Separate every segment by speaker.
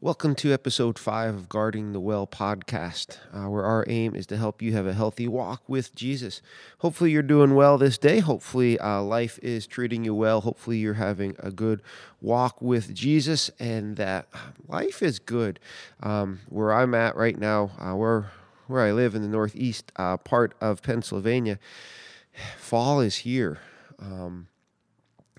Speaker 1: Welcome to episode five of Guarding the Well podcast, uh, where our aim is to help you have a healthy walk with Jesus. Hopefully, you're doing well this day. Hopefully, uh, life is treating you well. Hopefully, you're having a good walk with Jesus and that life is good. Um, where I'm at right now, uh, where, where I live in the northeast uh, part of Pennsylvania, fall is here. Um,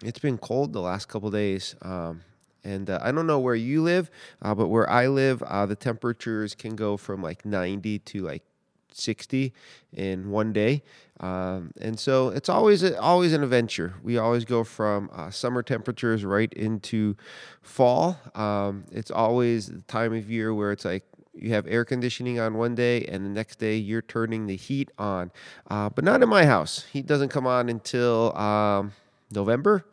Speaker 1: it's been cold the last couple days. Um, and uh, I don't know where you live, uh, but where I live, uh, the temperatures can go from like 90 to like 60 in one day. Um, and so it's always a, always an adventure. We always go from uh, summer temperatures right into fall. Um, it's always the time of year where it's like you have air conditioning on one day and the next day you're turning the heat on. Uh, but not in my house. Heat doesn't come on until um, November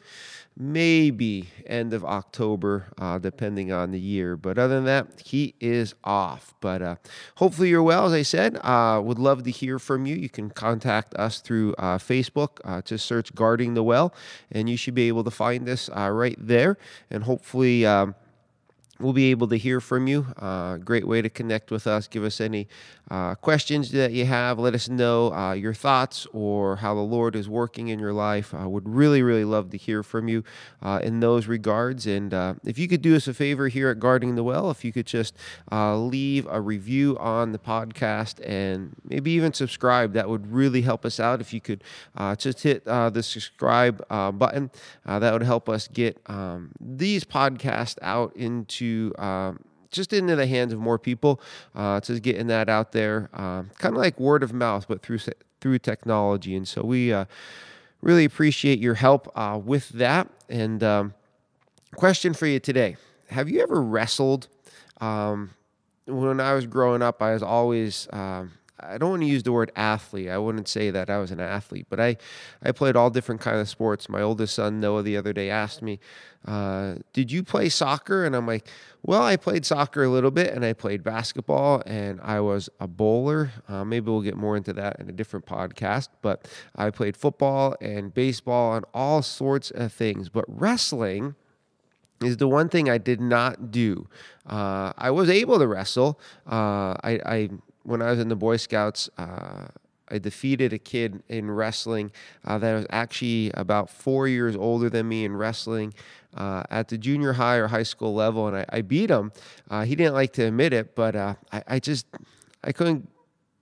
Speaker 1: maybe end of October, uh, depending on the year. But other than that, he is off. But uh, hopefully you're well. As I said, uh, would love to hear from you. You can contact us through uh, Facebook. Uh, to search "Guarding the Well," and you should be able to find us uh, right there. And hopefully. Um, we'll be able to hear from you. Uh, great way to connect with us. Give us any uh, questions that you have. Let us know uh, your thoughts or how the Lord is working in your life. I would really, really love to hear from you uh, in those regards. And uh, if you could do us a favor here at Guarding the Well, if you could just uh, leave a review on the podcast and maybe even subscribe, that would really help us out. If you could just hit the subscribe button, that would help us get um, these podcasts out into to um, just into the hands of more people uh, to getting that out there, um, kind of like word of mouth, but through through technology. And so we uh, really appreciate your help uh, with that. And um, question for you today: Have you ever wrestled? Um, when I was growing up, I was always um, I don't want to use the word athlete. I wouldn't say that I was an athlete, but I, I played all different kind of sports. My oldest son Noah the other day asked me, uh, "Did you play soccer?" And I'm like, "Well, I played soccer a little bit, and I played basketball, and I was a bowler. Uh, maybe we'll get more into that in a different podcast. But I played football and baseball and all sorts of things. But wrestling." is the one thing I did not do. Uh, I was able to wrestle. Uh, I, I, when I was in the Boy Scouts, uh, I defeated a kid in wrestling uh, that was actually about four years older than me in wrestling uh, at the junior high or high school level, and I, I beat him. Uh, he didn't like to admit it, but uh, I, I just I couldn't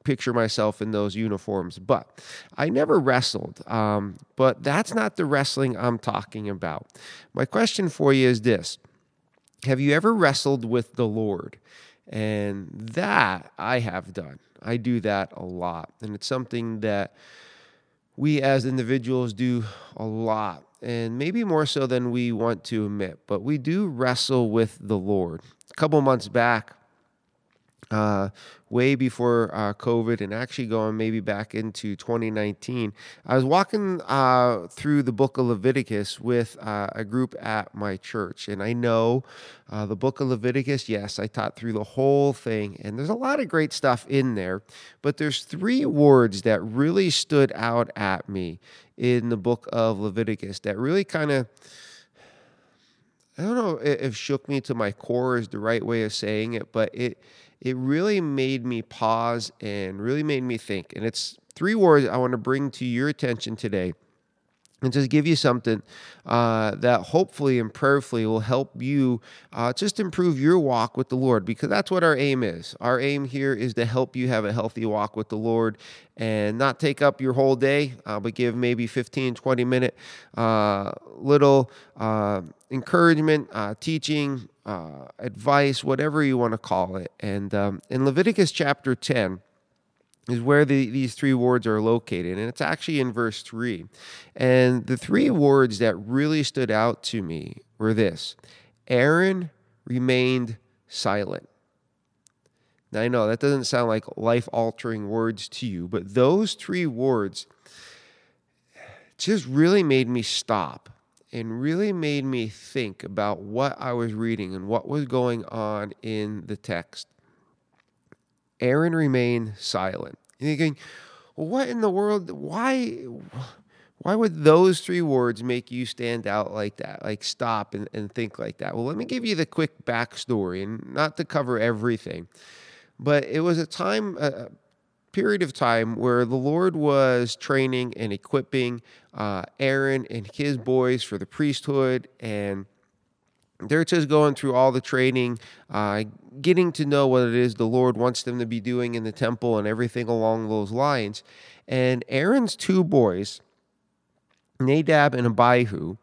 Speaker 1: picture myself in those uniforms. But I never wrestled. Um, but that's not the wrestling I'm talking about. My question for you is this Have you ever wrestled with the Lord? And that I have done. I do that a lot. And it's something that we as individuals do a lot, and maybe more so than we want to admit, but we do wrestle with the Lord. A couple months back, uh, way before uh, COVID and actually going maybe back into 2019. I was walking uh, through the book of Leviticus with uh, a group at my church. And I know uh, the book of Leviticus, yes, I taught through the whole thing. And there's a lot of great stuff in there. But there's three words that really stood out at me in the book of Leviticus that really kind of. I don't know if shook me to my core is the right way of saying it, but it it really made me pause and really made me think. And it's three words I want to bring to your attention today and just give you something uh, that hopefully and prayerfully will help you uh, just improve your walk with the Lord because that's what our aim is. Our aim here is to help you have a healthy walk with the Lord and not take up your whole day, uh, but give maybe 15, 20 minute uh, little uh, encouragement, uh, advice, whatever you want to call it. And um, in Leviticus chapter 10, is where the, these three words are located. And it's actually in verse 3. And the three words that really stood out to me were this Aaron remained silent. Now, I know that doesn't sound like life altering words to you, but those three words just really made me stop and really made me think about what I was reading and what was going on in the text. Aaron remained silent. Well, what in the world? Why? Why would those three words make you stand out like that? Like stop and, and think like that? Well, let me give you the quick backstory and not to cover everything, but it was a time, period of time where the Lord was training and equipping uh, Aaron and his boys for the priesthood and they're just going through all the training, uh, getting to know what it is the Lord wants them to be doing in the temple and everything along those lines. And Aaron's two boys, Nadab and Abihu,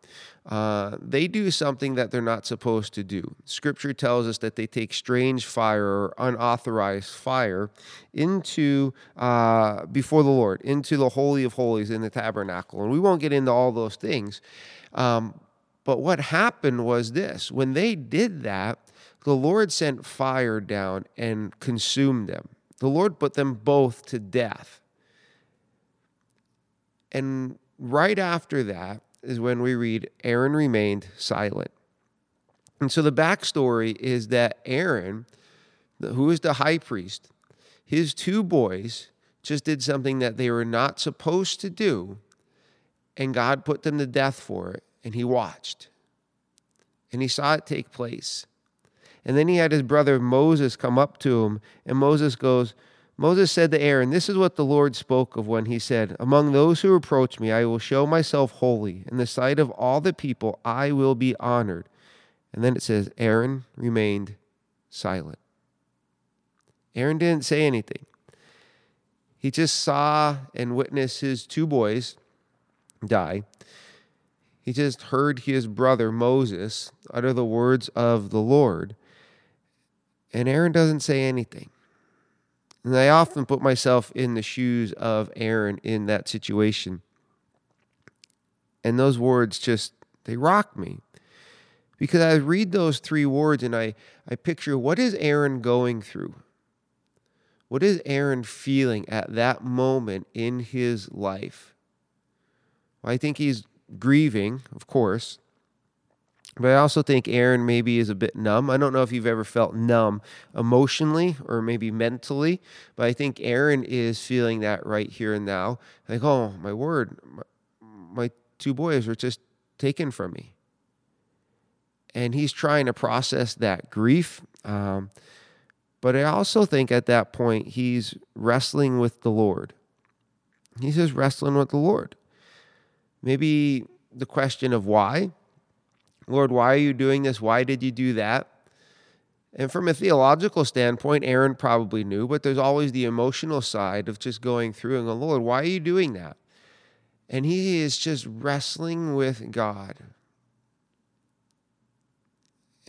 Speaker 1: uh, they do something that they're not supposed to do. Scripture tells us that they take strange fire or unauthorized fire into uh, before the Lord, into the holy of holies in the tabernacle, and we won't get into all those things. Um, but what happened was this: when they did that, the Lord sent fire down and consumed them. The Lord put them both to death. And right after that is when we read Aaron remained silent. And so the backstory is that Aaron, who is the high priest, his two boys just did something that they were not supposed to do, and God put them to death for it, and he watched. And he saw it take place. And then he had his brother Moses come up to him, and Moses goes, Moses said to Aaron, This is what the Lord spoke of when he said, Among those who approach me, I will show myself holy. In the sight of all the people, I will be honored. And then it says, Aaron remained silent. Aaron didn't say anything. He just saw and witnessed his two boys die. He just heard his brother Moses utter the words of the Lord. And Aaron doesn't say anything. And I often put myself in the shoes of Aaron in that situation. And those words just, they rock me. Because I read those three words and I, I picture what is Aaron going through? What is Aaron feeling at that moment in his life? Well, I think he's grieving, of course. But I also think Aaron maybe is a bit numb. I don't know if you've ever felt numb emotionally or maybe mentally, but I think Aaron is feeling that right here and now. Like, oh, my word, my, my two boys were just taken from me. And he's trying to process that grief. Um, but I also think at that point, he's wrestling with the Lord. He's just wrestling with the Lord. Maybe the question of why Lord, why are you doing this? Why did you do that? And from a theological standpoint, Aaron probably knew, but there's always the emotional side of just going through and going, Lord, why are you doing that? And he is just wrestling with God.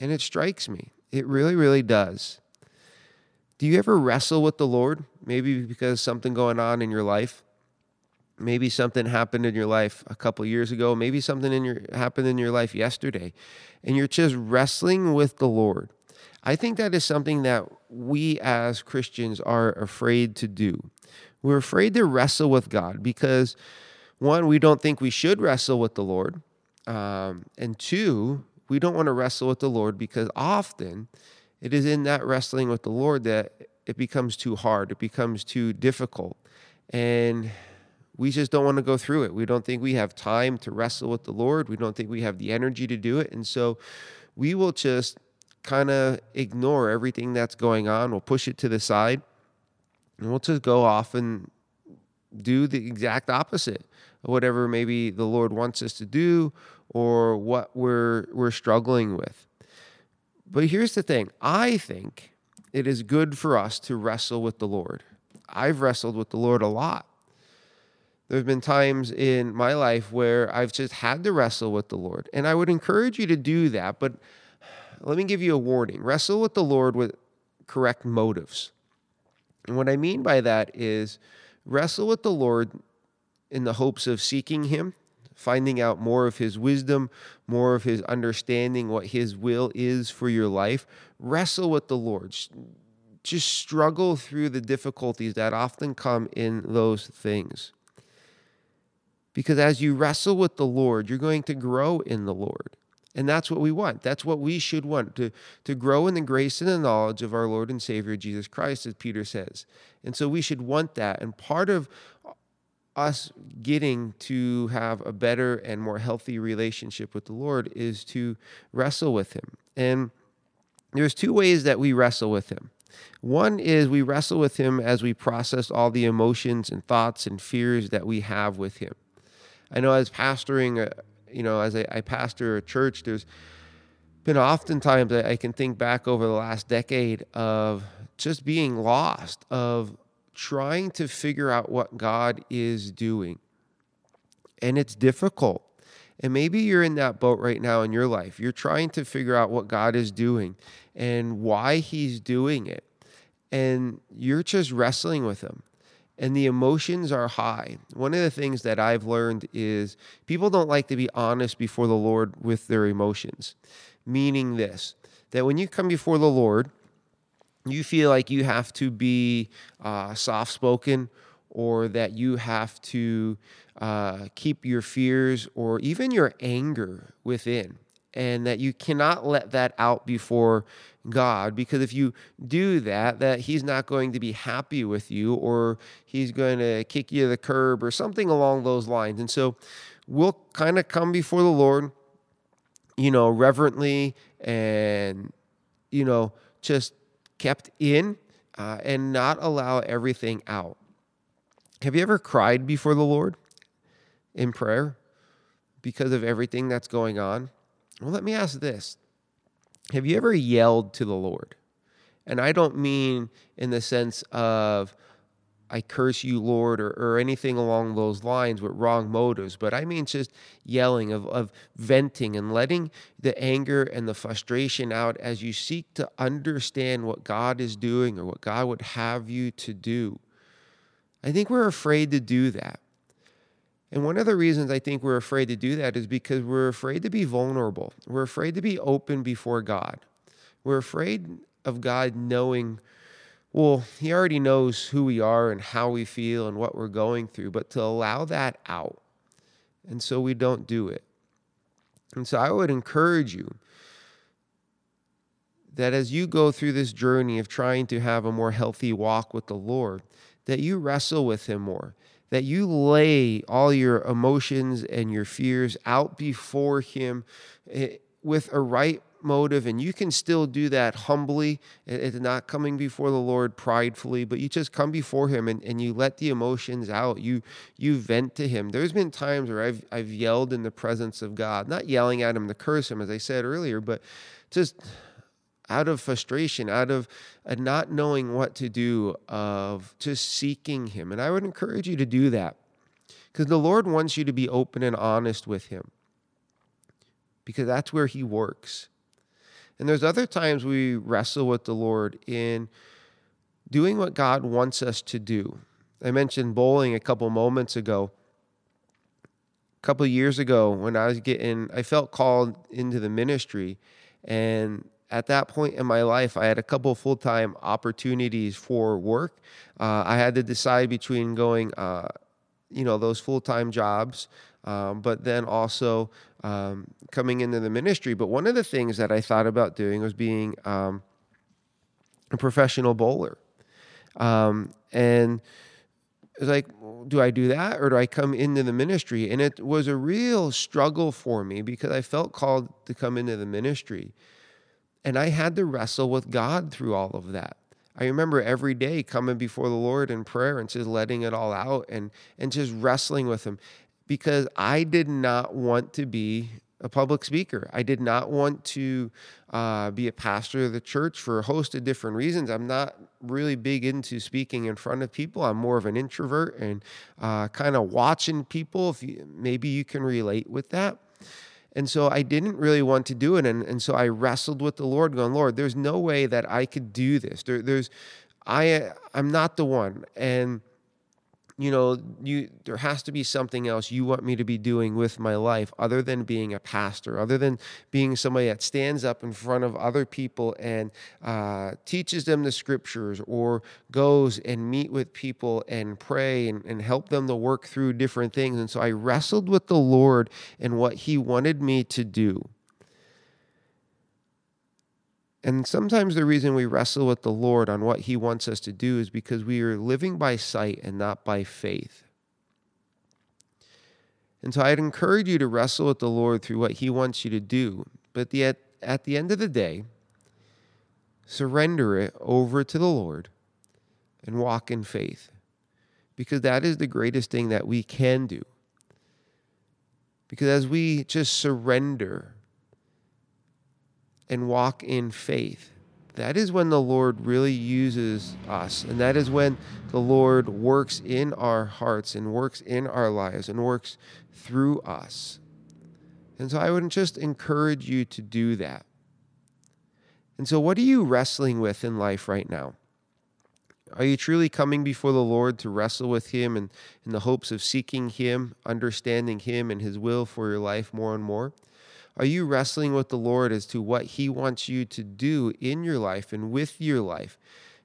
Speaker 1: And it strikes me. It really, really does. Do you ever wrestle with the Lord? Maybe because something going on in your life? Maybe something happened in your life a couple years ago maybe something in your happened in your life yesterday and you're just wrestling with the lord. I think that is something that we as christians are afraid to do. We're afraid to wrestle with god because one we don't think we should wrestle with the lord um, and two we don't want to wrestle with the lord because often it is in that wrestling with the lord that it becomes too hard it becomes too difficult and we just don't want to go through it. We don't think we have time to wrestle with the Lord. We don't think we have the energy to do it. And so we will just kind of ignore everything that's going on. We'll push it to the side and we'll just go off and do the exact opposite of whatever maybe the Lord wants us to do or what we're we're struggling with. But here's the thing. I think it is good for us to wrestle with the Lord. I've wrestled with the Lord a lot there have been times in my life where I've just had to wrestle with the Lord. And I would encourage you to do that. But let me give you a warning wrestle with the Lord with correct motives. And what I mean by that is wrestle with the Lord in the hopes of seeking Him, finding out more of His wisdom, more of His understanding, what His will is for your life. Wrestle with the Lord. Just struggle through the difficulties that often come in those things. Because as you wrestle with the Lord, you're going to grow in the Lord. And that's what we want. That's what we should want to, to grow in the grace and the knowledge of our Lord and Savior Jesus Christ, as Peter says. And so we should want that. And part of us getting to have a better and more healthy relationship with the Lord is to wrestle with Him. And there's two ways that we wrestle with Him. One is we wrestle with Him as we process all the emotions and thoughts and fears that we have with Him. I know as pastoring, uh, you know, as I, I pastor a church, there's been oftentimes I can think back over the last decade of just being lost, of trying to figure out what God is doing. And it's difficult. And maybe you're in that boat right now in your life. You're trying to figure out what God is doing and why He's doing it. And you're just wrestling with Him. And the emotions are high. One of the things that I've learned is people don't like to be honest before the Lord with their emotions. Meaning this that when you come before the Lord, you feel like you have to be uh, soft spoken or that you have to uh, keep your fears or even your anger within and that you cannot let that out before God because if you do that that he's not going to be happy with you or he's going to kick you to the curb or something along those lines and so we'll kind of come before the Lord you know reverently and you know just kept in uh, and not allow everything out. Have you ever cried before the Lord in prayer because of everything that's going on? Well, let me ask this Have you ever yelled to the Lord? And I don't mean in the sense of, I curse you, Lord, or, or anything along those lines with wrong motives, but I mean just yelling, of, of venting and letting the anger and the frustration out as you seek to understand what God is doing or what God would have you to do. I think we're afraid to do that. And one of the reasons I think we're afraid to do that is because we're afraid to be vulnerable. We're afraid to be open before God. We're afraid of God knowing well, he already knows who we are and how we feel and what we're going through, but to allow that out. And so we don't do it. And so I would encourage you that as you go through this journey of trying to have a more healthy walk with the Lord, that you wrestle with him more, that you lay all your emotions and your fears out before him eh, with a right motive and you can still do that humbly. It's not coming before the lord pridefully but you just come before him and, and you let the emotions out. You you vent to him. There's been times where i've i've yelled in the presence of god not yelling at him to curse him as i said earlier but just out of frustration out of uh, not knowing what to do of just seeking him and i would encourage you to do that because the lord wants you to be open and honest with him because that's where he works and there's other times we wrestle with the Lord in doing what God wants us to do. I mentioned bowling a couple moments ago. A couple years ago, when I was getting, I felt called into the ministry. And at that point in my life, I had a couple full time opportunities for work. Uh, I had to decide between going, uh, you know, those full time jobs, um, but then also um, coming into the ministry. But one of the things that I thought about doing was being um, a professional bowler. Um, and it's like, do I do that or do I come into the ministry? And it was a real struggle for me because I felt called to come into the ministry. And I had to wrestle with God through all of that. I remember every day coming before the Lord in prayer and just letting it all out and and just wrestling with him because I did not want to be a public speaker. I did not want to uh, be a pastor of the church for a host of different reasons. I'm not really big into speaking in front of people. I'm more of an introvert and uh, kind of watching people. If you, maybe you can relate with that. And so I didn't really want to do it. And, and so I wrestled with the Lord, going, Lord, there's no way that I could do this. There, there's, I, I'm not the one. And you know, you there has to be something else you want me to be doing with my life other than being a pastor, other than being somebody that stands up in front of other people and uh, teaches them the scriptures or goes and meet with people and pray and, and help them to work through different things. And so I wrestled with the Lord and what He wanted me to do. And sometimes the reason we wrestle with the Lord on what He wants us to do is because we are living by sight and not by faith. And so I'd encourage you to wrestle with the Lord through what He wants you to do. But at, at the end of the day, surrender it over to the Lord and walk in faith. Because that is the greatest thing that we can do. Because as we just surrender and walk in faith, that is when the Lord really uses us. And that is when the Lord works in our hearts and works in our lives and works through us. And so I would just encourage you to do that. And so, what are you wrestling with in life right now? Are you truly coming before the Lord to wrestle with Him and in the hopes of seeking Him, understanding Him and His will for your life more and more? Are you wrestling with the Lord as to what He wants you to do in your life and with your life?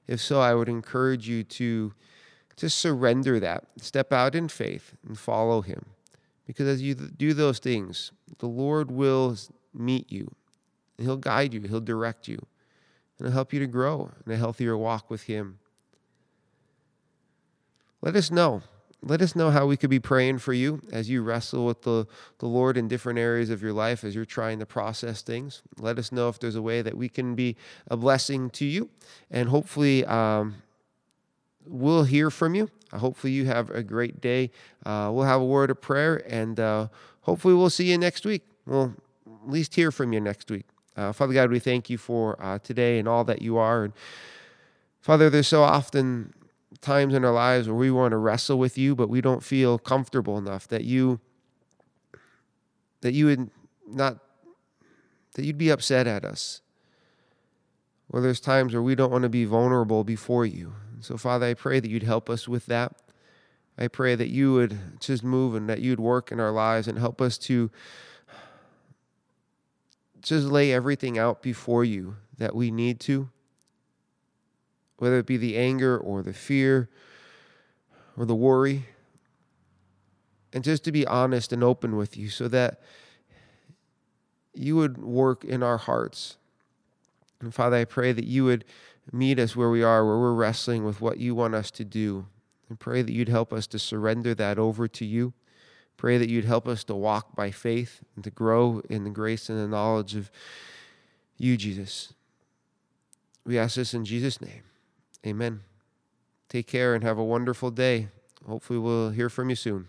Speaker 1: If so, I would encourage you to just surrender that, step out in faith, and follow Him. Because as you do those things, the Lord will meet you, and He'll guide you, He'll direct you, and He'll help you to grow in a healthier walk with Him. Let us know let us know how we could be praying for you as you wrestle with the, the Lord in different areas of your life as you're trying to process things. Let us know if there's a way that we can be a blessing to you. And hopefully, um, we'll hear from you. Hopefully, you have a great day. Uh, we'll have a word of prayer, and uh, hopefully, we'll see you next week. We'll at least hear from you next week. Uh, Father God, we thank you for uh, today and all that you are. And Father, there's so often times in our lives where we want to wrestle with you, but we don't feel comfortable enough that you that you would not that you'd be upset at us. Or there's times where we don't want to be vulnerable before you. So Father, I pray that you'd help us with that. I pray that you would just move and that you'd work in our lives and help us to just lay everything out before you that we need to whether it be the anger or the fear or the worry. And just to be honest and open with you so that you would work in our hearts. And Father, I pray that you would meet us where we are, where we're wrestling with what you want us to do. And pray that you'd help us to surrender that over to you. Pray that you'd help us to walk by faith and to grow in the grace and the knowledge of you, Jesus. We ask this in Jesus' name. Amen. Take care and have a wonderful day. Hopefully, we'll hear from you soon.